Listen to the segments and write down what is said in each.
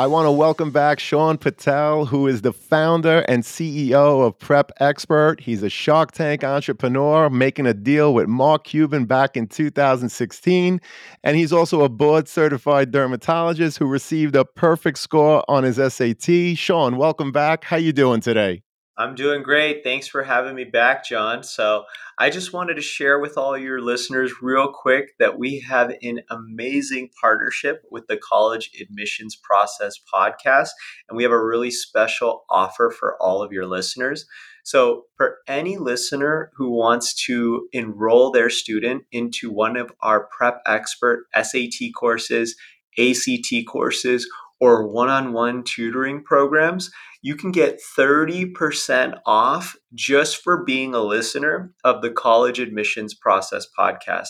I want to welcome back Shaan Patel, who is the founder and CEO of Prep Expert. He's a Shark Tank entrepreneur making a deal with Mark Cuban back in 2016. And he's also a board certified dermatologist who received a perfect score on his SAT. Sean, welcome back. How you doing today? I'm doing great. Thanks for having me back, John. So, I just wanted to share with all your listeners, real quick, that we have an amazing partnership with the College Admissions Process podcast, and we have a really special offer for all of your listeners. So, for any listener who wants to enroll their student into one of our Prep Expert SAT courses, ACT courses, or one on one tutoring programs, you can get 30% off just for being a listener of the College Admissions Process podcast.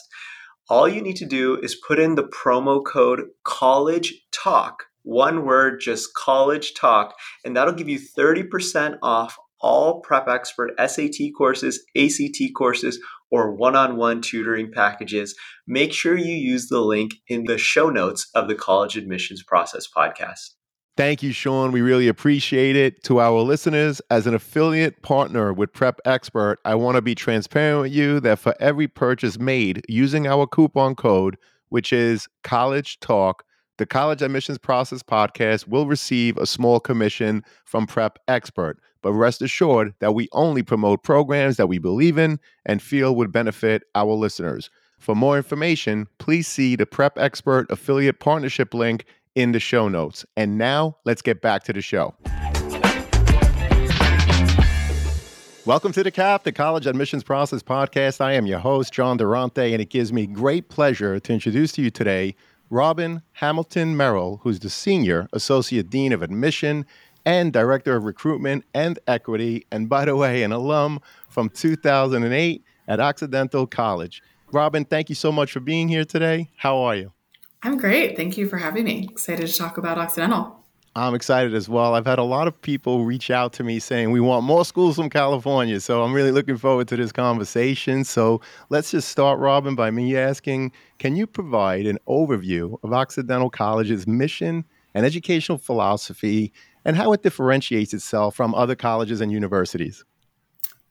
All you need to do is put in the promo code College Talk, one word, just College Talk, and that'll give you 30% off all Prep Expert SAT courses, ACT courses, or one on one tutoring packages. Make sure you use the link in the show notes of the College Admissions Process podcast. Thank you, Shaan. We really appreciate it. To our listeners, as an affiliate partner with Prep Expert, I want to be transparent with you that for every purchase made using our coupon code, which is College Talk, the College Admissions Process podcast will receive a small commission from Prep Expert. But rest assured that we only promote programs that we believe in and feel would benefit our listeners. For more information, please see the Prep Expert affiliate partnership link in the show notes. And now let's get back to the show. Welcome to the CAP, the College Admissions Process Podcast. I am your host, John Durante, and it gives me great pleasure to introduce to you today Robin Hamilton Merrill, who's the Senior Associate Dean of Admission and Director of Recruitment and Equity, and by the way, an alum from 2008 at Occidental College. Robin, thank you so much for being here today. How are you? I'm great. Thank you for having me. Excited to talk about Occidental. I'm excited as well. I've had a lot of people reach out to me saying we want more schools from California. So I'm really looking forward to this conversation. So let's just start, Robin, by me asking Can you provide an overview of Occidental College's mission and educational philosophy and how it differentiates itself from other colleges and universities?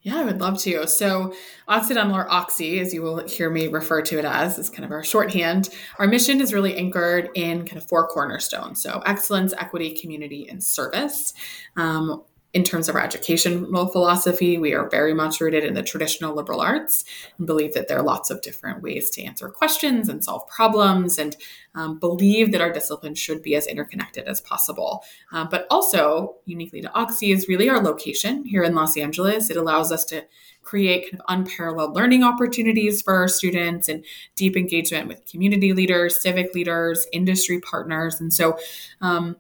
Yeah, I would love to. So, Occidental or Oxy, as you will hear me refer to it as, is kind of our shorthand. Our mission is really anchored in kind of four cornerstones. So, excellence, equity, community, and service. Um, in terms of our educational philosophy, we are very much rooted in the traditional liberal arts and believe that there are lots of different ways to answer questions and solve problems, and um, believe that our disciplines should be as interconnected as possible. Uh, but also, uniquely to Oxy, is really our location here in Los Angeles. It allows us to create kind of unparalleled learning opportunities for our students and deep engagement with community leaders, civic leaders, industry partners. And so, um,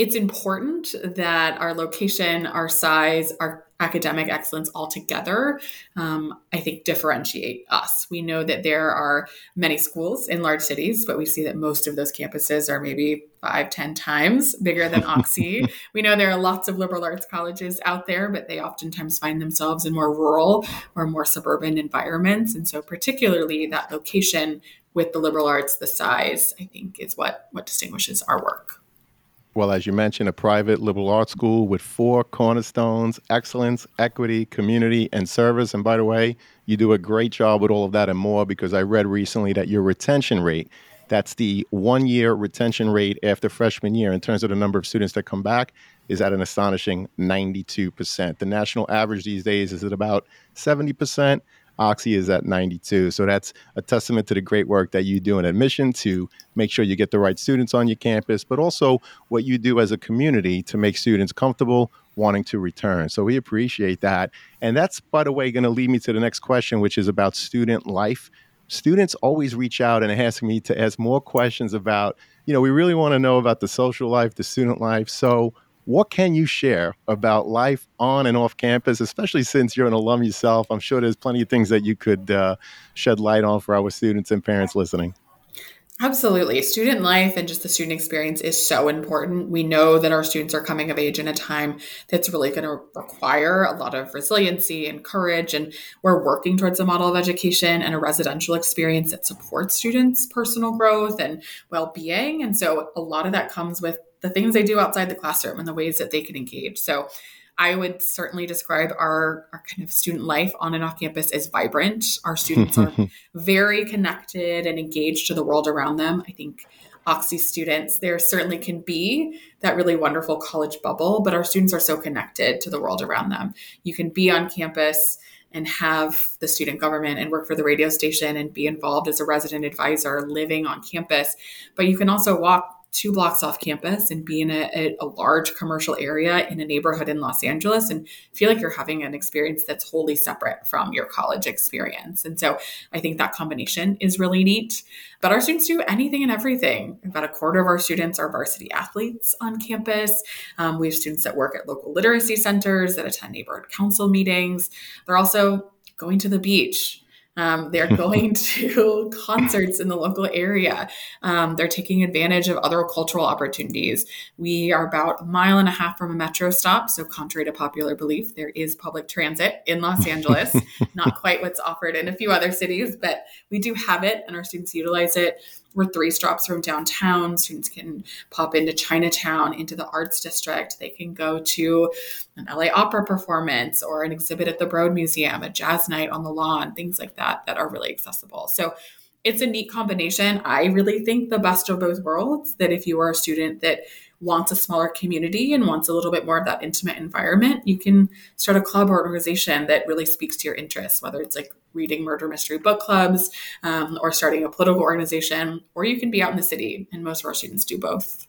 it's important that our location, our size, our academic excellence all together, um, I think, differentiate us. We know that there are many schools in large cities, but we see that most of those campuses are maybe five, ten times bigger than Oxy. we know there are lots of liberal arts colleges out there, but they oftentimes find themselves in more rural or more suburban environments. And so, particularly that location with the liberal arts, the size, I think, is what, what distinguishes our work well, as you mentioned, a private liberal arts school with four cornerstones excellence, equity, community, and service. And by the way, you do a great job with all of that and more because I read recently that your retention rate, that's the one year retention rate after freshman year in terms of the number of students that come back, is at an astonishing 92%. The national average these days is at about 70%. Oxy is at 92. So that's a testament to the great work that you do in admission to make sure you get the right students on your campus, but also what you do as a community to make students comfortable wanting to return. So we appreciate that. And that's, by the way, going to lead me to the next question, which is about student life. Students always reach out and ask me to ask more questions about, you know, we really want to know about the social life, the student life. So what can you share about life on and off campus, especially since you're an alum yourself? I'm sure there's plenty of things that you could uh, shed light on for our students and parents listening. Absolutely. Student life and just the student experience is so important. We know that our students are coming of age in a time that's really going to require a lot of resiliency and courage. And we're working towards a model of education and a residential experience that supports students' personal growth and well being. And so a lot of that comes with the things they do outside the classroom and the ways that they can engage. So I would certainly describe our, our kind of student life on and off campus as vibrant. Our students are very connected and engaged to the world around them. I think Oxy students, there certainly can be that really wonderful college bubble, but our students are so connected to the world around them. You can be on campus and have the student government and work for the radio station and be involved as a resident advisor living on campus, but you can also walk two blocks off campus and be in a, a, large commercial area in a neighborhood in Los Angeles and feel like you're having an experience that's wholly separate from your college experience. And so I think that combination is really neat. But our students do anything and everything. About a quarter of our students are varsity athletes on campus. Um, we have students that work at local literacy centers, that attend neighborhood council meetings. They're also going to the beach um, they're going to concerts in the local area. Um, they're taking advantage of other cultural opportunities. We are about a mile and a half from a metro stop. So, contrary to popular belief, there is public transit in Los Angeles. Not quite what's offered in a few other cities, but we do have it and our students utilize it. We're three stops from downtown. Students can pop into Chinatown, into the Arts District. They can go to an LA opera performance or an exhibit at the Broad Museum, a jazz night on the lawn, things like that that are really accessible. So it's a neat combination. I really think the best of both worlds that if you are a student that wants a smaller community and wants a little bit more of that intimate environment, you can start a club or organization that really speaks to your interests, whether it's like reading murder mystery book clubs um, or starting a political organization, or you can be out in the city. And most of our students do both.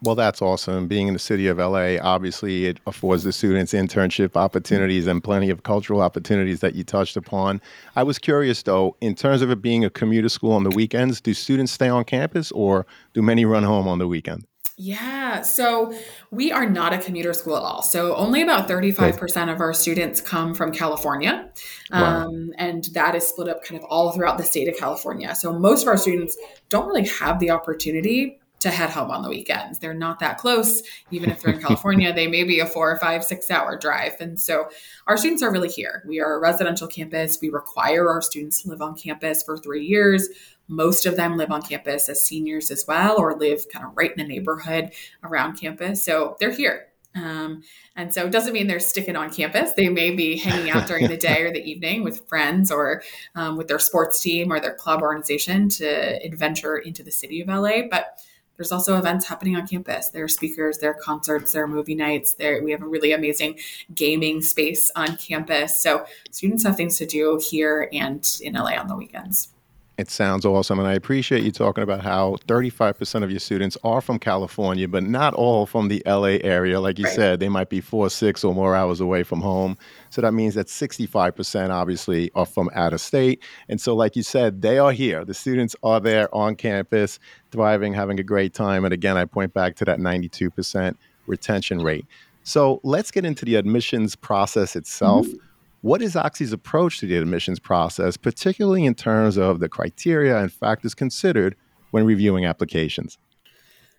Well, that's awesome. Being in the city of LA, obviously, it affords the students internship opportunities and plenty of cultural opportunities that you touched upon. I was curious, though, in terms of it being a commuter school on the weekends, do students stay on campus or do many run home on the weekend? Yeah, so we are not a commuter school at all. So only about 35% of our students come from California. Wow. Um, and that is split up kind of all throughout the state of California. So most of our students don't really have the opportunity to head home on the weekends. They're not that close. Even if they're in California, they may be a four or five, six hour drive. And so our students are really here. We are a residential campus. We require our students to live on campus for three years. Most of them live on campus as seniors as well, or live kind of right in the neighborhood around campus. So they're here. Um, and so it doesn't mean they're sticking on campus. They may be hanging out during the day or the evening with friends or um, with their sports team or their club organization to adventure into the city of LA. But there's also events happening on campus. There are speakers, there are concerts, there are movie nights. There we have a really amazing gaming space on campus. So students have things to do here and in LA on the weekends. It sounds awesome. And I appreciate you talking about how 35% of your students are from California, but not all from the LA area. Like you right. said, they might be four, six, or more hours away from home. So that means that 65% obviously are from out of state. And so, like you said, they are here. The students are there on campus, thriving, having a great time. And again, I point back to that 92% retention rate. So let's get into the admissions process itself. Mm-hmm what is Oxy's approach to the admissions process, particularly in terms of the criteria and factors considered when reviewing applications?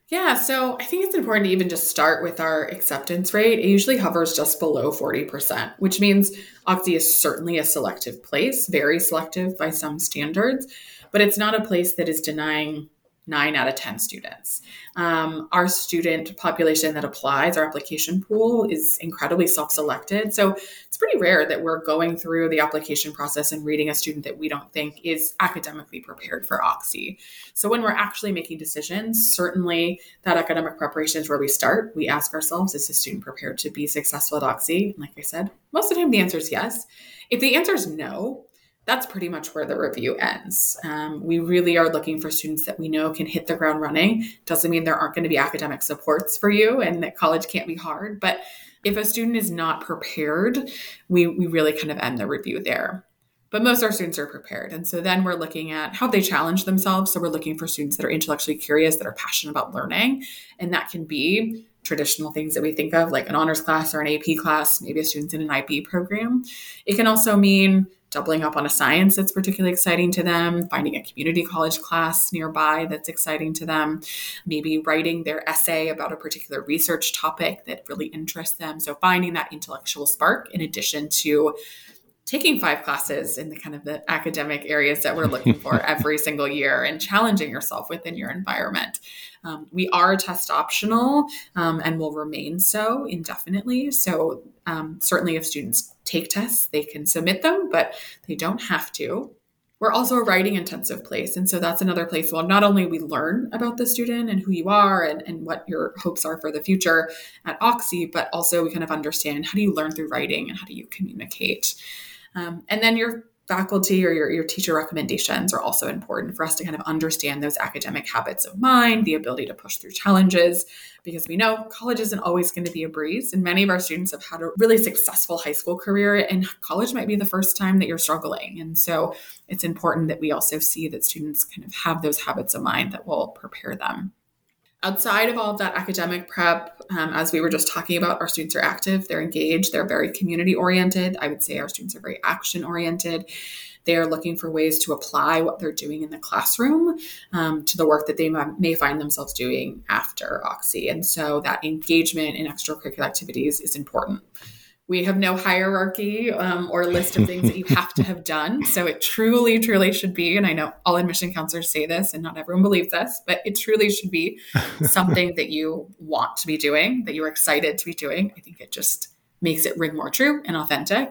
Yeah, so I think it's important to even just start with our acceptance rate. It usually hovers just below 40%, which means Oxy is certainly a selective place, very selective by some standards, but it's not a place that is denying nine out of 10 students. Um, our student population that applies, our application pool, is incredibly self selected. So it's pretty rare that we're going through the application process and reading a student that we don't think is academically prepared for Oxy. So when we're actually making decisions, certainly that academic preparation is where we start. We ask ourselves, is the student prepared to be successful at Oxy? And like I said, most of the time the answer is yes. If the answer is no, that's pretty much where the review ends. Um, we really are looking for students that we know can hit the ground running. Doesn't mean there aren't going to be academic supports for you and that college can't be hard. But if a student is not prepared, we, we really kind of end the review there. But most of our students are prepared. And so then we're looking at how they challenge themselves. So we're looking for students that are intellectually curious, that are passionate about learning. And that can be traditional things that we think of, like an honors class or an AP class, maybe a student's in an IB program. It can also mean doubling up on a science that's particularly exciting to them, finding a community college class nearby that's exciting to them, maybe writing their essay about a particular research topic that really interests them. So finding that intellectual spark in addition to taking five classes in the kind of the academic areas that we're looking for every single year and challenging yourself within your environment. Um, we are test optional um, and will remain so indefinitely. So, um, certainly, if students take tests, they can submit them, but they don't have to. We're also a writing intensive place. And so that's another place where not only we learn about the student and who you are and, and what your hopes are for the future at Oxy, but also we kind of understand how do you learn through writing and how do you communicate. Um, and then your faculty or your, your teacher recommendations are also important for us to kind of understand those academic habits of mind, the ability to push through challenges, because we know college isn't always going to be a breeze. And many of our students have had a really successful high school career, and college might be the first time that you're struggling. And so it's important that we also see that students kind of have those habits of mind that will prepare them. Outside of all of that academic prep, um, as we were just talking about, our students are active, they're engaged, they're very community oriented. I would say our students are very action oriented. They are looking for ways to apply what they're doing in the classroom um, to the work that they may find themselves doing after Oxy. And so that engagement in extracurricular activities is important we have no hierarchy um, or list of things that you have to have done. So it truly, truly should be, and I know all admission counselors say this, and not everyone believes this, but it truly should be something that you want to be doing, that you're excited to be doing. I think it just makes it ring more true and authentic.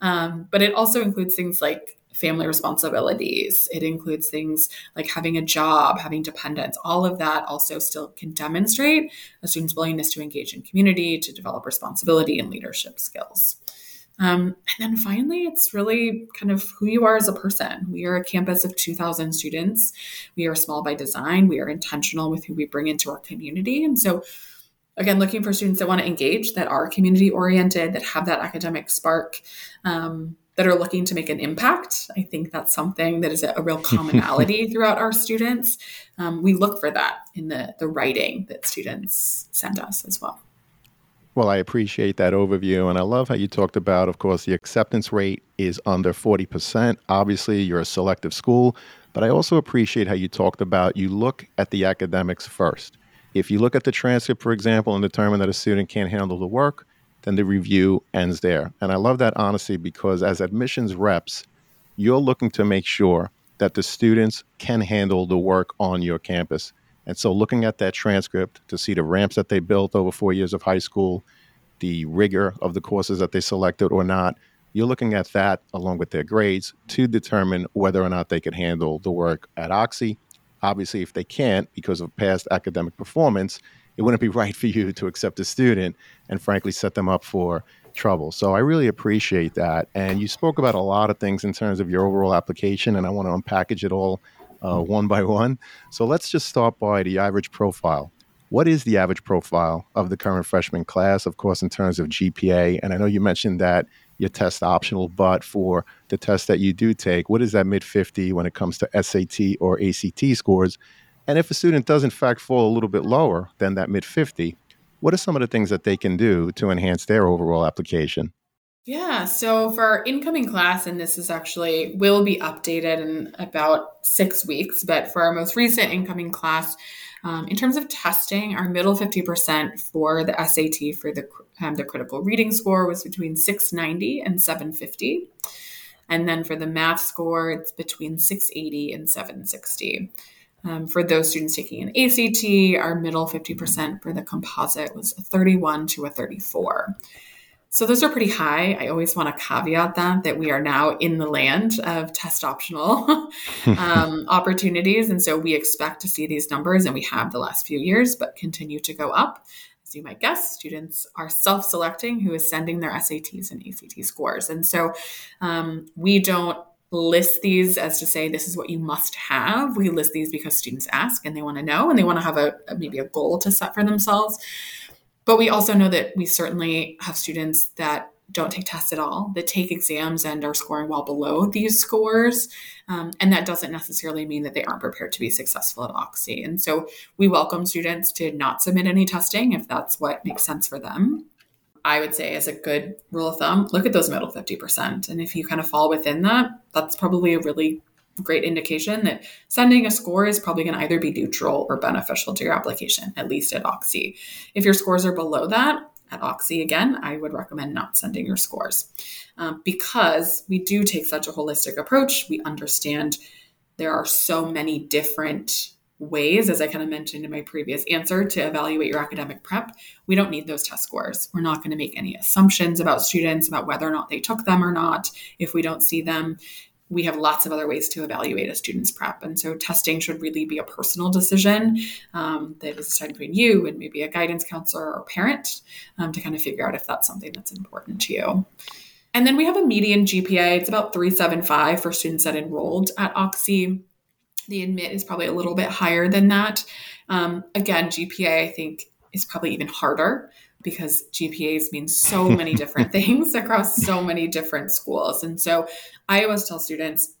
Um, but it also includes things like family responsibilities. It includes things like having a job, having dependents. All of that also still can demonstrate a student's willingness to engage in community, to develop responsibility and leadership skills. Um, and then finally, it's really kind of who you are as a person. We are a campus of 2,000 students. We are small by design. We are intentional with who we bring into our community. And so, again, looking for students that want to engage, that are community oriented, that have that academic spark. Um, that are looking to make an impact. I think that's something that is a, a real commonality throughout our students. Um, we look for that in the, the writing that students send us as well. Well, I appreciate that overview. And I love how you talked about, of course, the acceptance rate is under 40%. Obviously, you're a selective school, but I also appreciate how you talked about you look at the academics first. If you look at the transcript, for example, and determine that a student can't handle the work, then the review ends there. And I love that honesty because as admissions reps, you're looking to make sure that the students can handle the work on your campus. And so looking at that transcript to see the ramps that they built over four years of high school, the rigor of the courses that they selected or not, you're looking at that along with their grades to determine whether or not they can handle the work at Oxy. Obviously, if they can't because of past academic performance, it wouldn't be right for you to accept a student and frankly set them up for trouble. So I really appreciate that. And you spoke about a lot of things in terms of your overall application, and I want to unpackage it all uh, one by one. So let's just start by the average profile. What is the average profile of the current freshman class, of course, in terms of GPA? And I know you mentioned that your test optional, but for the test that you do take, what is that mid 50 when it comes to SAT or ACT scores? And if a student does, in fact, fall a little bit lower than that mid 50, what are some of the things that they can do to enhance their overall application? Yeah, so for our incoming class, and this is actually will be updated in about six weeks, but for our most recent incoming class, um, in terms of testing, our middle 50% for the SAT for the, um, the critical reading score was between 690 and 750. And then for the math score, it's between 680 and 760. Um, for those students taking an ACT, our middle 50% for the composite was a 31 to a 34. So those are pretty high. I always want to caveat that that we are now in the land of test optional um, opportunities, and so we expect to see these numbers, and we have the last few years, but continue to go up. As you might guess, students are self-selecting who is sending their SATs and ACT scores, and so um, we don't list these as to say this is what you must have. We list these because students ask and they want to know and they want to have a, a, maybe a goal to set for themselves. But we also know that we certainly have students that don't take tests at all, that take exams and are scoring well below these scores. Um, and that doesn't necessarily mean that they aren't prepared to be successful at Oxy. And so we welcome students to not submit any testing if that's what makes sense for them. I would say, as a good rule of thumb, look at those middle 50%. And if you kind of fall within that, that's probably a really great indication that sending a score is probably going to either be neutral or beneficial to your application, at least at Oxy. If your scores are below that, at Oxy, again, I would recommend not sending your scores um, because we do take such a holistic approach. We understand there are so many different ways, as I kind of mentioned in my previous answer, to evaluate your academic prep. We don't need those test scores. We're not going to make any assumptions about students, about whether or not they took them or not, if we don't see them we have lots of other ways to evaluate a student's prep. And so testing should really be a personal decision um, that is decided between you and maybe a guidance counselor or parent um, to kind of figure out if that's something that's important to you. And then we have a median GPA. It's about 375 for students that enrolled at Oxy. The admit is probably a little bit higher than that. Um, again, GPA, I think, is probably even harder because GPAs mean so many different things across so many different schools. And so I always tell students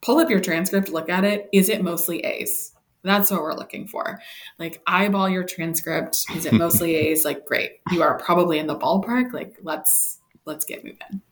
pull up your transcript, look at it. Is it mostly A's? That's what we're looking for. Like eyeball your transcript. Is it mostly A's? Like great. You are probably in the ballpark. Like let's let's get moving.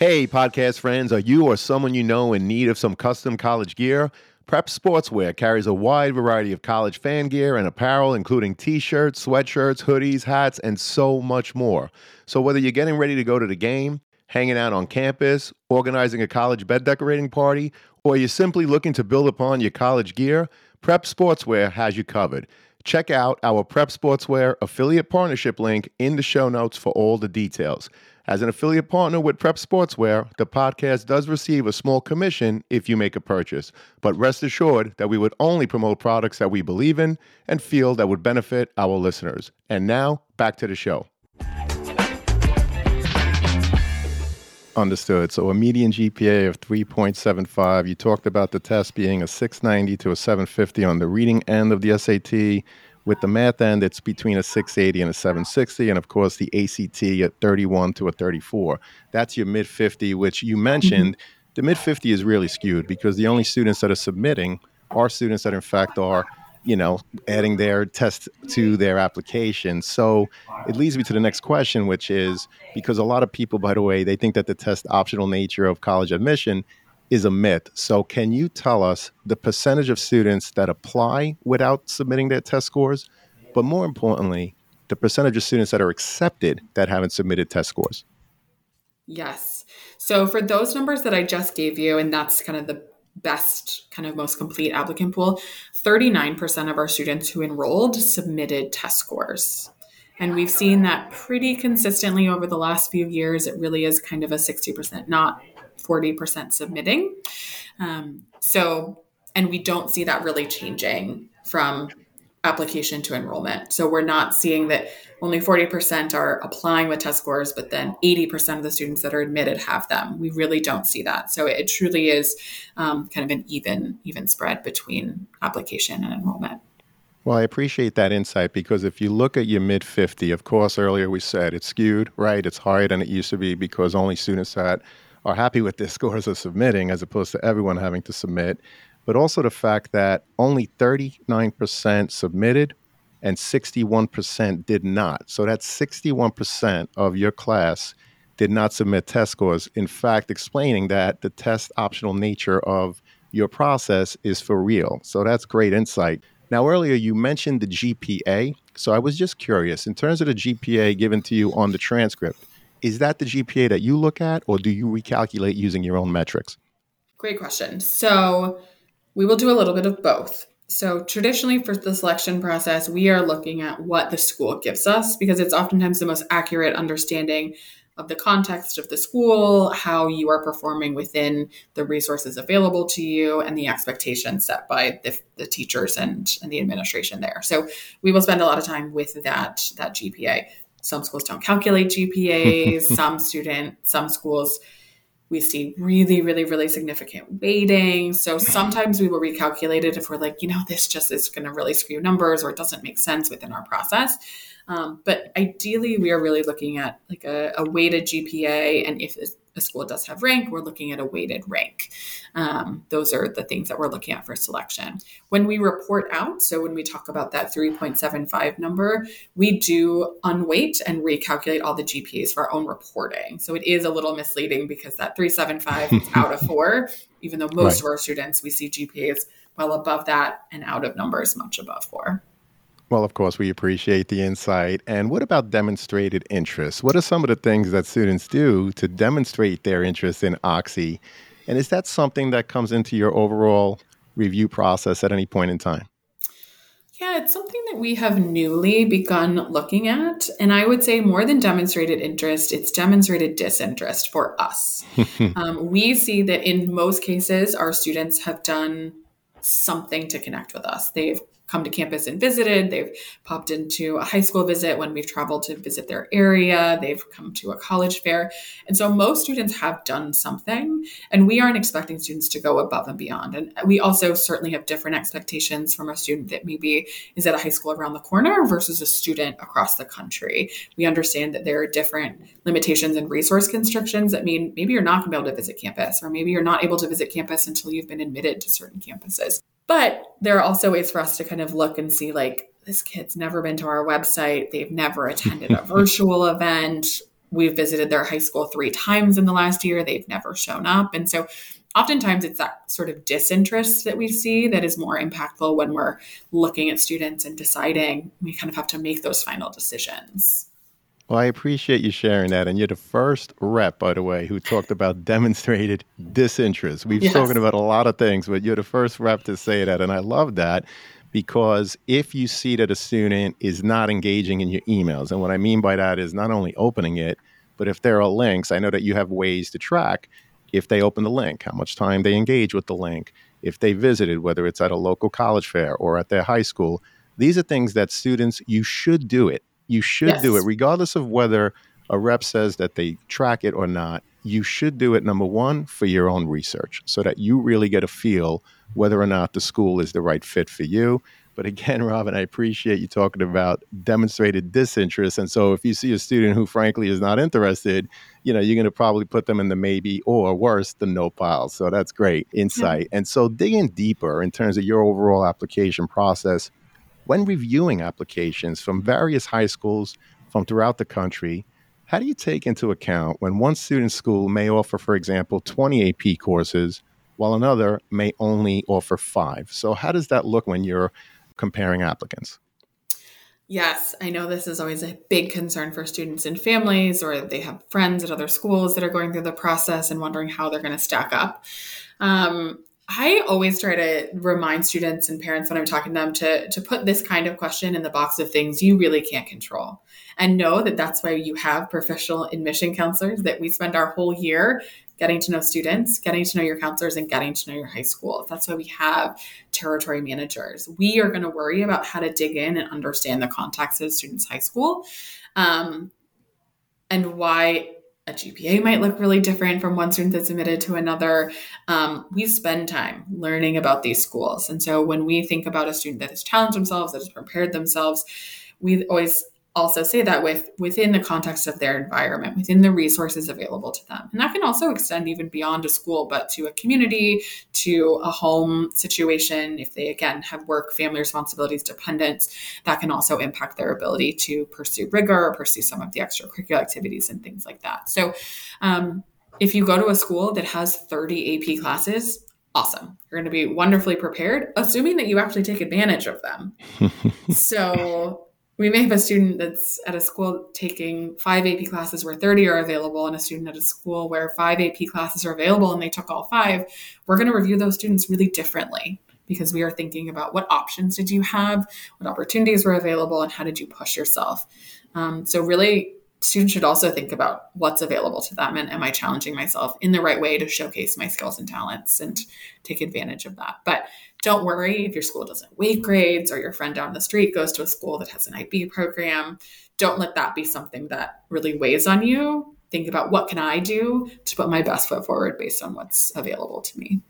Hey, podcast friends, are you or someone you know in need of some custom college gear? Prep Sportswear carries a wide variety of college fan gear and apparel, including t shirts, sweatshirts, hoodies, hats, and so much more. So, whether you're getting ready to go to the game, hanging out on campus, organizing a college bed decorating party, or you're simply looking to build upon your college gear, Prep Sportswear has you covered. Check out our Prep Sportswear affiliate partnership link in the show notes for all the details. As an affiliate partner with Prep Sportswear, the podcast does receive a small commission if you make a purchase. But rest assured that we would only promote products that we believe in and feel that would benefit our listeners. And now, back to the show. Understood. So a median GPA of 3.75. You talked about the test being a 690 to a 750 on the reading end of the SAT with the math end, it's between a 680 and a 760, and of course the ACT at 31 to a 34. That's your mid 50, which you mentioned. Mm-hmm. The mid 50 is really skewed because the only students that are submitting are students that, in fact, are you know adding their test to their application. So it leads me to the next question, which is because a lot of people, by the way, they think that the test optional nature of college admission is a myth. So, can you tell us the percentage of students that apply without submitting their test scores? But more importantly, the percentage of students that are accepted that haven't submitted test scores? Yes. So, for those numbers that I just gave you, and that's kind of the best, kind of most complete applicant pool, 39% of our students who enrolled submitted test scores. And we've seen that pretty consistently over the last few years. It really is kind of a 60%, not 40% submitting. Um, so, and we don't see that really changing from application to enrollment. So we're not seeing that only 40% are applying with test scores, but then 80% of the students that are admitted have them. We really don't see that. So it truly is um, kind of an even even spread between application and enrollment. Well, I appreciate that insight because if you look at your mid 50, of course, earlier we said it's skewed, right? It's higher than it used to be because only students that are happy with their scores of submitting as opposed to everyone having to submit, but also the fact that only 39% submitted and 61% did not. So that's 61% of your class did not submit test scores. In fact, explaining that the test optional nature of your process is for real. So that's great insight. Now, earlier you mentioned the GPA. So I was just curious in terms of the GPA given to you on the transcript, is that the GPA that you look at, or do you recalculate using your own metrics? Great question. So we will do a little bit of both. So traditionally for the selection process, we are looking at what the school gives us because it's oftentimes the most accurate understanding of the context of the school, how you are performing within the resources available to you, and the expectations set by the, the teachers and, and the administration there. So we will spend a lot of time with that, that GPA. Some schools don't calculate GPAs. some student, some schools, we see really, really, really significant weighting. So sometimes we will recalculate it if we're like, you know, this just is going to really skew numbers or it doesn't make sense within our process. Um, but ideally, we are really looking at like a, a weighted GPA, and if a school does have rank, we're looking at a weighted rank. Um, those are the things that we're looking at for selection. When we report out, so when we talk about that 3.75 number, we do unweight and recalculate all the GPAs for our own reporting. So it is a little misleading because that 375 is out of four, even though most right. of our students, we see GPAs well above that and out of numbers much above four. Well, of course, we appreciate the insight. And what about demonstrated interest? What are some of the things that students do to demonstrate their interest in Oxy? And is that something that comes into your overall review process at any point in time? Yeah, it's something that we have newly begun looking at. And I would say more than demonstrated interest, it's demonstrated disinterest for us. um, we see that in most cases, our students have done something to connect with us. They've come to campus and visited. They've popped into a high school visit when we've traveled to visit their area. They've come to a college fair. And so most students have done something, and we aren't expecting students to go above and beyond. And we also certainly have different expectations from a student that maybe is at a high school around the corner versus a student across the country. We understand that there are different limitations and resource constrictions that mean maybe you're not going to be able to visit campus, or maybe you're not able to visit campus until you've been admitted to certain campuses. But there are also ways for us to kind of look and see like, this kid's never been to our website, they've never attended a virtual event. We've visited their high school three times in the last year, they've never shown up. And so oftentimes it's that sort of disinterest that we see that is more impactful when we're looking at students and deciding we kind of have to make those final decisions. Well, I appreciate you sharing that. And you're the first rep, by the way, who talked about demonstrated disinterest. We've yes. spoken about a lot of things, but you're the first rep to say that. And I love that because if you see that a student is not engaging in your emails, and what I mean by that is not only opening it, but if there are links, I know that you have ways to track if they open the link, how much time they engage with the link, if they visited, whether it's at a local college fair or at their high school. These are things that students, you should do it you should yes. do it, regardless of whether a rep says that they track it or not. You should do it, number one, for your own research so that you really get a feel whether or not the school is the right fit for you. But again, Robin, I appreciate you talking about demonstrated disinterest. And so if you see a student who frankly is not interested, you know, you're going to probably put them in the maybe or worse, the no pile. So that's great insight. Mm-hmm. And so digging deeper in terms of your overall application process, when reviewing applications from various high schools from throughout the country, how do you take into account when one student school may offer, for example, 20 AP courses, while another may only offer five? So, how does that look when you're comparing applicants? Yes, I know this is always a big concern for students and families, or they have friends at other schools that are going through the process and wondering how they're going to stack up. Um, I always try to remind students and parents when I'm talking to them to, to put this kind of question in the box of things you really can't control. And know that that's why you have professional admission counselors, that we spend our whole year getting to know students, getting to know your counselors, and getting to know your high school. That's why we have territory managers. We are going to worry about how to dig in and understand the context of student's high school um, and why a GPA might look really different from one student that's admitted to another. Um, we spend time learning about these schools. And so when we think about a student that has challenged themselves, that has prepared themselves, we always also say that with within the context of their environment within the resources available to them and that can also extend even beyond a school but to a community to a home situation if they again have work family responsibilities dependents that can also impact their ability to pursue rigor or pursue some of the extracurricular activities and things like that so um, if you go to a school that has 30 ap classes awesome. You're going to be wonderfully prepared, assuming that you actually take advantage of them. so we may have a student that's at a school taking five AP classes where 30 are available, and a student at a school where five AP classes are available and they took all five. We're going to review those students really differently because we are thinking about what options did you have, what opportunities were available, and how did you push yourself. Um, so, really, students should also think about what's available to them and am I challenging myself in the right way to showcase my skills and talents and take advantage of that. But don't worry if your school doesn't weight grades or your friend down the street goes to a school that has an IB program. Don't let that be something that really weighs on you. Think about what can I do to put my best foot forward based on what's available to me.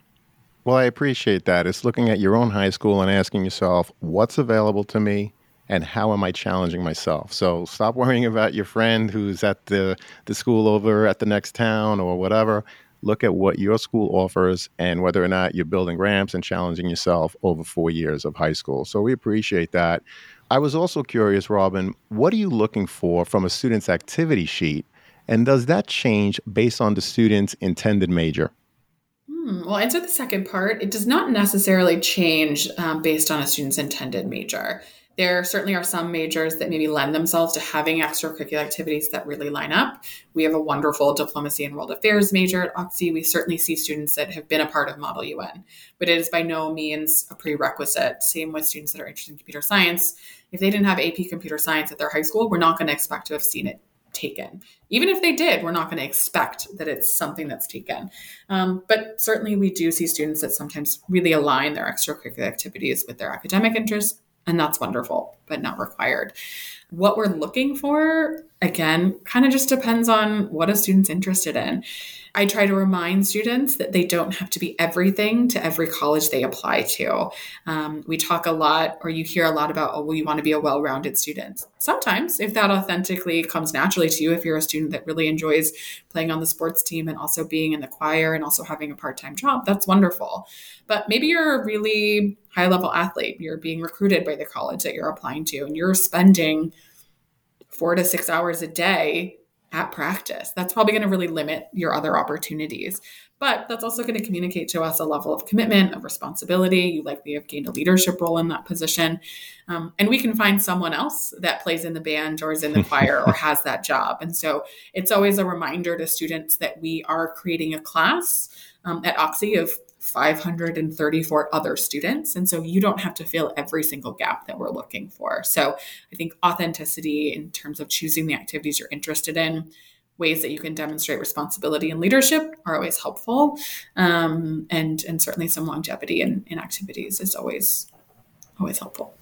Well, I appreciate that. It's looking at your own high school and asking yourself, what's available to me? And how am I challenging myself? So stop worrying about your friend who's at the, the school over at the next town or whatever look at what your school offers and whether or not you're building ramps and challenging yourself over four years of high school. So we appreciate that. I was also curious, Robin, what are you looking for from a student's activity sheet? And does that change based on the student's intended major? Hmm, well, answer the second part. It does not necessarily change um, based on a student's intended major there certainly are some majors that maybe lend themselves to having extracurricular activities that really line up. We have a wonderful diplomacy and world affairs major at Oxy. We certainly see students that have been a part of Model UN, but it is by no means a prerequisite. Same with students that are interested in computer science. If they didn't have AP computer science at their high school, we're not going to expect to have seen it taken. Even if they did, we're not going to expect that it's something that's taken. Um, but certainly, we do see students that sometimes really align their extracurricular activities with their academic interests, and that's wonderful, but not required. What we're looking for, again, kind of just depends on what a student's interested in. I try to remind students that they don't have to be everything to every college they apply to. Um, we talk a lot, or you hear a lot about, oh, well, you want to be a well rounded student. Sometimes, if that authentically comes naturally to you, if you're a student that really enjoys playing on the sports team and also being in the choir and also having a part time job, that's wonderful. But maybe you're a really high level athlete, you're being recruited by the college that you're applying to, and you're spending four to six hours a day at practice. That's probably going to really limit your other opportunities. But that's also going to communicate to us a level of commitment, of responsibility. You likely have gained a leadership role in that position. Um, and we can find someone else that plays in the band or is in the choir or has that job. And so it's always a reminder to students that we are creating a class um, at Oxy of 534 other students. And so you don't have to fill every single gap that we're looking for. So I think authenticity in terms of choosing the activities you're interested in, ways that you can demonstrate responsibility and leadership are always helpful. Um, and, and certainly some longevity in, in activities is always, always helpful.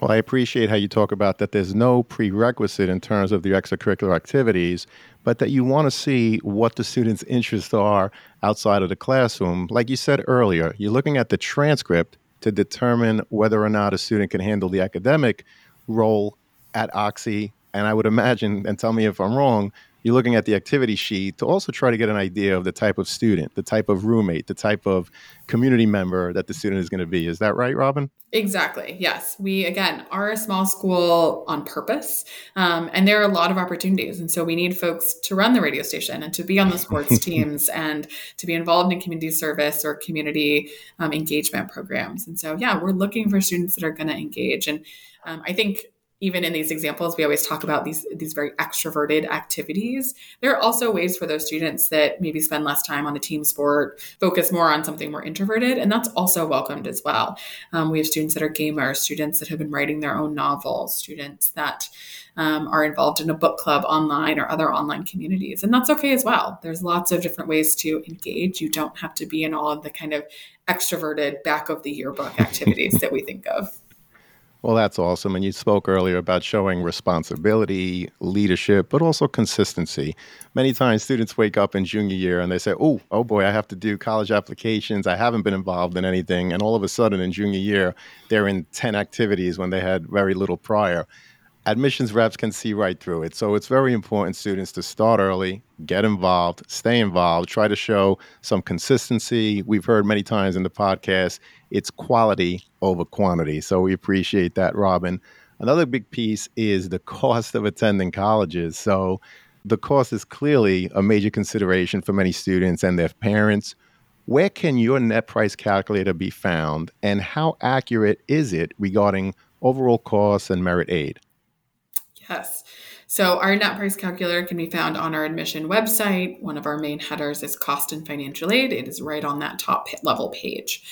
Well, I appreciate how you talk about that there's no prerequisite in terms of the extracurricular activities, but that you want to see what the students' interests are outside of the classroom. Like you said earlier, you're looking at the transcript to determine whether or not a student can handle the academic role at Oxy. And I would imagine, and tell me if I'm wrong, you're looking at the activity sheet to also try to get an idea of the type of student, the type of roommate, the type of community member that the student is going to be. Is that right, Robin? Exactly. Yes. We, again, are a small school on purpose, um, and there are a lot of opportunities. And so we need folks to run the radio station and to be on the sports teams and to be involved in community service or community um, engagement programs. And so, yeah, we're looking for students that are going to engage. And um, I think even in these examples, we always talk about these these very extroverted activities. There are also ways for those students that maybe spend less time on a team sport, focus more on something more introverted, and that's also welcomed as well. Um, we have students that are gamers, students that have been writing their own novels, students that um, are involved in a book club online or other online communities, and that's okay as well. There's lots of different ways to engage. You don't have to be in all of the kind of extroverted back of the yearbook activities that we think of. Well, that's awesome. And you spoke earlier about showing responsibility, leadership, but also consistency. Many times students wake up in junior year and they say, Oh, oh boy, I have to do college applications. I haven't been involved in anything. And all of a sudden in junior year, they're in 10 activities when they had very little prior admissions reps can see right through it. So it's very important students to start early, get involved, stay involved, try to show some consistency. We've heard many times in the podcast, it's quality over quantity. So we appreciate that, Robin. Another big piece is the cost of attending colleges. So the cost is clearly a major consideration for many students and their parents. Where can your net price calculator be found, and how accurate is it regarding overall costs and merit aid? Yes. So our net price calculator can be found on our admission website. One of our main headers is cost and financial aid. It is right on that top level page.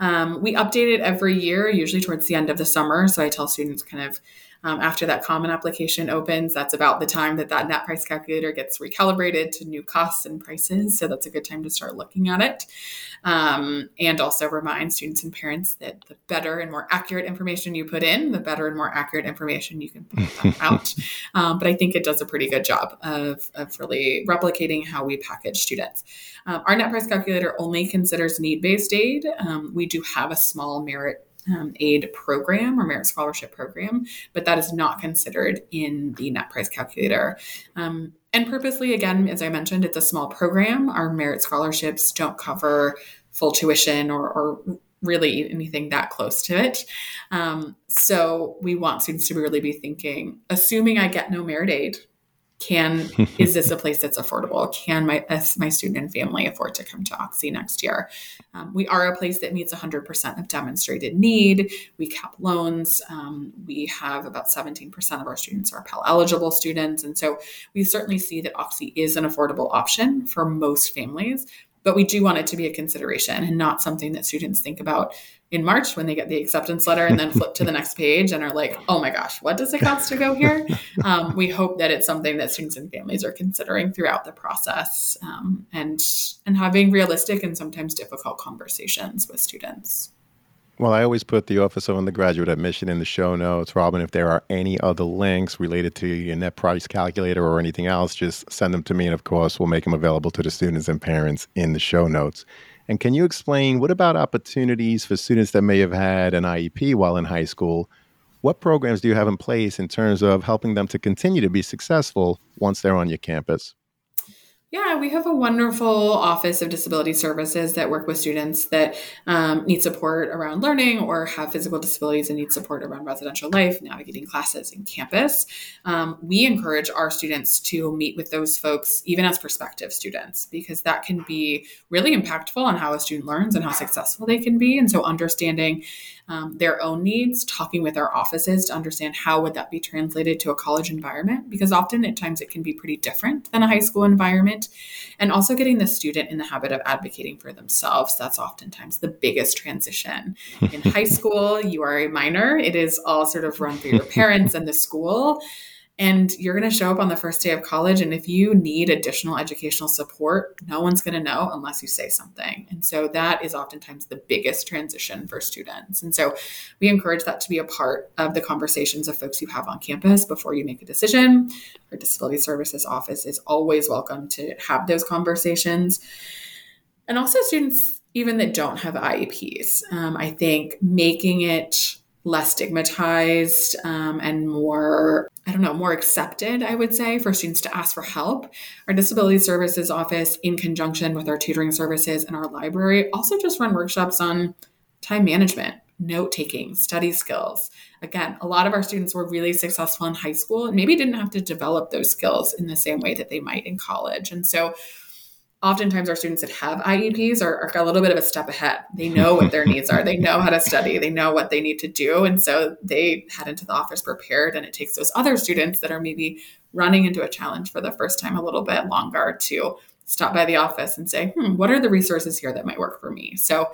Um, we update it every year, usually towards the end of the summer. So I tell students kind of um, after that common application opens, that's about the time that that net price calculator gets recalibrated to new costs and prices. So that's a good time to start looking at it. Um, and also remind students and parents that the better and more accurate information you put in, the better and more accurate information you can put out. Um, but I think it does a pretty good job of, of really replicating how we package students. Um, our net price calculator only considers need based aid. Um, we do have a small merit um, aid program or merit scholarship program, but that is not considered in the net price calculator. Um, and purposely, again, as I mentioned, it's a small program. Our merit scholarships don't cover full tuition or, or really anything that close to it. Um, so we want students to really be thinking, assuming I get no merit aid, can is this a place that's affordable? Can my my student and family afford to come to oxy next year? Um, we are a place that meets 100% of demonstrated need. We cap loans. Um, we have about 17% of our students are pell eligible students. And so we certainly see that oxy is an affordable option for most families but we do want it to be a consideration and not something that students think about in March when they get the acceptance letter and then flip to the next page and are like, oh my gosh, what does it cost to go here? Um, we hope that it's something that students and families are considering throughout the process um, and and having realistic and sometimes difficult conversations with students. Well, I always put the Office of Undergraduate Admission in the show notes. Robin, if there are any other links related to your net price calculator or anything else, just send them to me. And of course, we'll make them available to the students and parents in the show notes. And can you explain what about opportunities for students that may have had an IEP while in high school? What programs do you have in place in terms of helping them to continue to be successful once they're on your campus? Yeah, we have a wonderful Office of Disability Services that work with students that um, need support around learning or have physical disabilities and need support around residential life, navigating classes and campus. Um, we encourage our students to meet with those folks, even as prospective students, because that can be really impactful on how a student learns and how successful they can be. And so, understanding um, their own needs, talking with our offices to understand how would that be translated to a college environment, because often at times it can be pretty different than a high school environment. And also getting the student in the habit of advocating for themselves. That's oftentimes the biggest transition. In high school, you are a minor. It is all sort of run through your parents and the school and you're going to show up on the first day of college and if you need additional educational support no one's going to know unless you say something. And so that is oftentimes the biggest transition for students. And so we encourage that to be a part of the conversations of folks you have on campus before you make a decision. Our disability services office is always welcome to have those conversations. And also students even that don't have ieps um, i think making it less stigmatized um, and more i don't know more accepted i would say for students to ask for help. Our disability services office in conjunction with our tutoring services and our library also just run workshops on time management note taking study skills. Again a lot of our students were really successful in high school and maybe didn't have to develop those skills in the same way that they might in college. And so oftentimes our students that have IEPs are, are, a little bit of a step ahead. They know what their needs are. They know how to study. They know what they need to do. And so they head into the office prepared. And it takes those other students that are maybe running into a challenge for the first time a little bit longer to stop by the office and say, hmm, what are the resources here that might work for me? So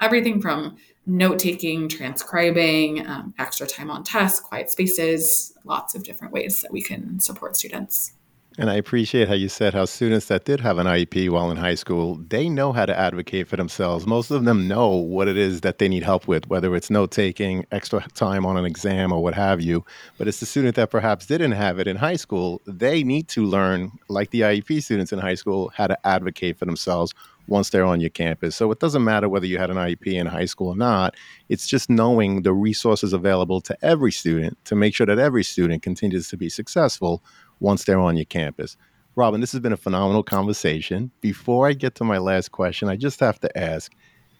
everything from note taking, transcribing, um, extra time on tests, quiet spaces, lots of different ways that we can support students. And I appreciate how you said how students that did have an IEP while in high school, they know how to advocate for themselves. Most of them know what it is that they need help with, whether it's note taking, extra time on an exam, or what have you. But it's the student that perhaps didn't have it in high school, they need to learn, like the IEP students in high school, how to advocate for themselves once they're on your campus. So it doesn't matter whether you had an IEP in high school or not. It's just knowing the resources available to every student to make sure that every student continues to be successful once they're on your campus. Robin, this has been a phenomenal conversation. Before I get to my last question, I just have to ask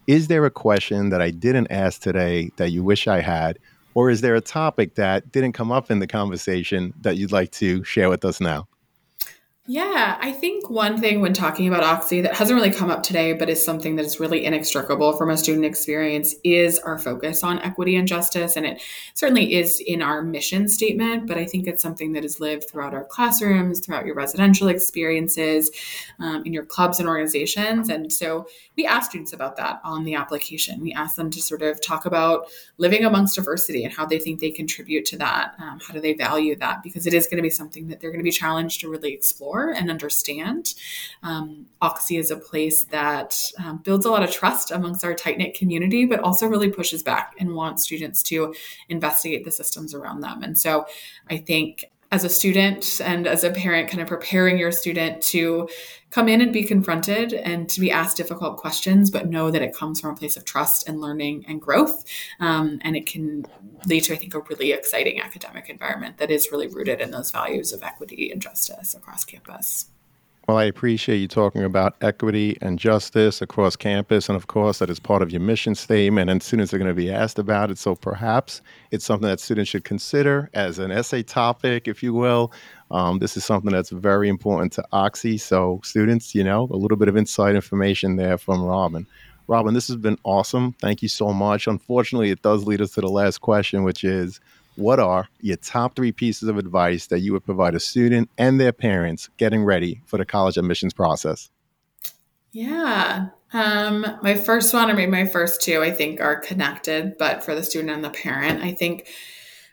Is there a question that I didn't ask today that you wish I had? Or is there a topic that didn't come up in the conversation that you'd like to share with us now? Yeah, I think one thing when talking about Oxy that hasn't really come up today, but is something that is really inextricable from a student experience is our focus on equity and justice. And it certainly is in our mission statement, but I think it's something that is lived throughout our classrooms, throughout your residential experiences, um, in your clubs and organizations. And so we ask students about that on the application. We ask them to sort of talk about living amongst diversity and how they think they contribute to that. Um, how do they value that? Because it is going to be something that they're going to be challenged to really explore and understand. Um, Oxy is a place that um, builds a lot of trust amongst our tight knit community, but also really pushes back and wants students to investigate the systems around them. And so I think as a student and as a parent, kind of preparing your student to come in and be confronted and to be asked difficult questions, but know that it comes from a place of trust and learning and growth. Um, and it can lead to, I think, a really exciting academic environment that is really rooted in those values of equity and justice across campus. Well, I appreciate you talking about equity and justice across campus, and of course, that is part of your mission statement, and students are going to be asked about it. So perhaps it's something that students should consider as an essay topic, if you will. Um, this is something that's very important to Oxy. So, students, you know, a little bit of inside information there from Robin. Robin, this has been awesome. Thank you so much. Unfortunately, it does lead us to the last question, which is what are your top three pieces of advice that you would provide a student and their parents getting ready for the college admissions process? Yeah. Um, my first one, or maybe my first two, I think are connected, but for the student and the parent, I think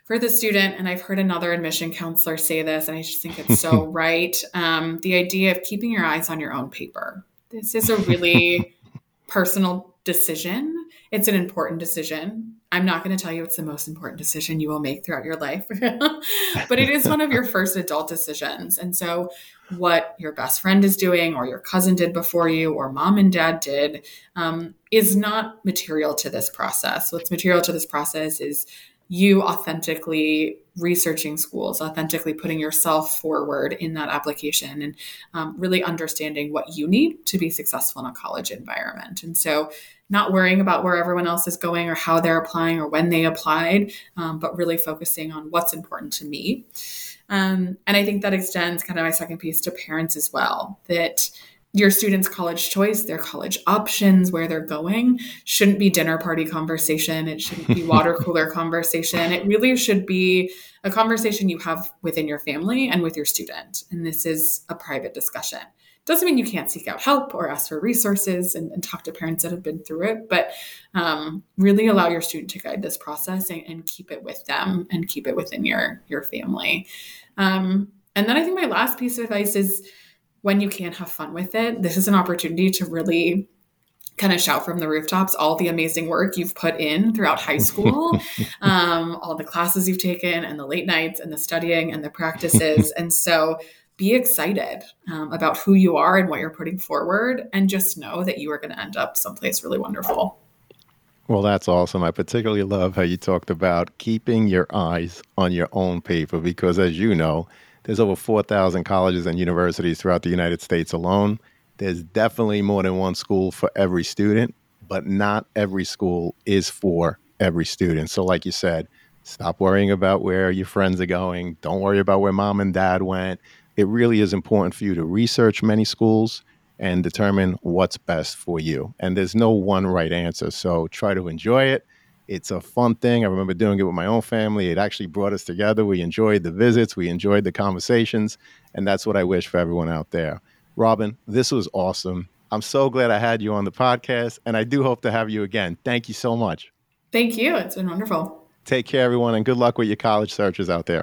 for the student, and I've heard another admission counselor say this, and I just think it's so right. Um, the idea of keeping your eyes on your own paper. This is a really personal decision. It's an important decision. I'm not going to tell you it's the most important decision you will make throughout your life, but it is one of your first adult decisions. And so, what your best friend is doing, or your cousin did before you, or mom and dad did, um, is not material to this process. What's material to this process is you authentically researching schools, authentically putting yourself forward in that application, and um, really understanding what you need to be successful in a college environment. And so, not worrying about where everyone else is going or how they're applying or when they applied, um, but really focusing on what's important to me. Um, and I think that extends kind of my second piece to parents as well that your students' college choice, their college options, where they're going, shouldn't be dinner party conversation. It shouldn't be water cooler conversation. It really should be a conversation you have within your family and with your student. And this is a private discussion. Doesn't mean you can't seek out help or ask for resources and, and talk to parents that have been through it, but um, really allow your student to guide this process and, and, keep it with them and keep it within your your family. Um, and then I think my last piece of advice is when you can have fun with it, this is an opportunity to really kind of shout from the rooftops all the amazing work you've put in throughout high school, um, all the classes you've taken, and the late nights, and the studying, and the practices. and so be excited um, about who you are and what you're putting forward, and just know that you are going to end up someplace really wonderful. Well, that's awesome. I particularly love how you talked about keeping your eyes on your own paper because, as you know, there's over 4,000 colleges and universities throughout the United States alone. There's definitely more than one school for every student, but not every school is for every student. So, like you said, stop worrying about where your friends are going. Don't worry about where mom and dad went. It really is important for you to research many schools and determine what's best for you. And there's no one right answer. So, try to enjoy it it's a fun thing. I remember doing it with my own family. It actually brought us together. We enjoyed the visits, we enjoyed the conversations, and that's what I wish for everyone out there. Robin, this was awesome. I'm so glad I had you on the podcast, and I do hope to have you again. Thank you so much. Thank you. It's been wonderful. Take care, everyone, and good luck with your college searches out there.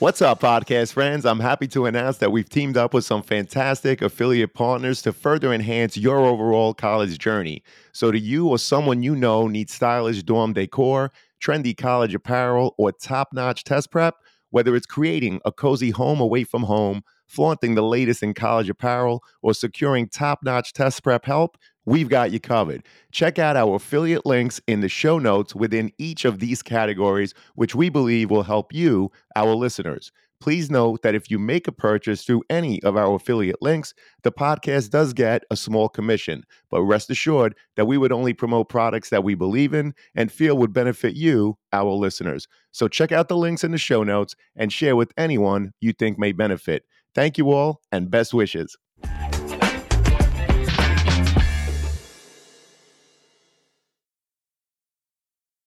What's up, podcast friends? I'm happy to announce that we've teamed up with some fantastic affiliate partners to further enhance your overall college journey. So, do you or someone you know need stylish dorm decor, trendy college apparel, or top notch test prep? Whether it's creating a cozy home away from home, flaunting the latest in college apparel, or securing top notch test prep help, we've got you covered. Check out our affiliate links in the show notes within each of these categories, which we believe will help you, our listeners. Please note that if you make a purchase through any of our affiliate links, the podcast does get a small commission. But rest assured that we would only promote products that we believe in and feel would benefit you, our listeners. So check out the links in the show notes and share with anyone you think may benefit. Thank you all and best wishes.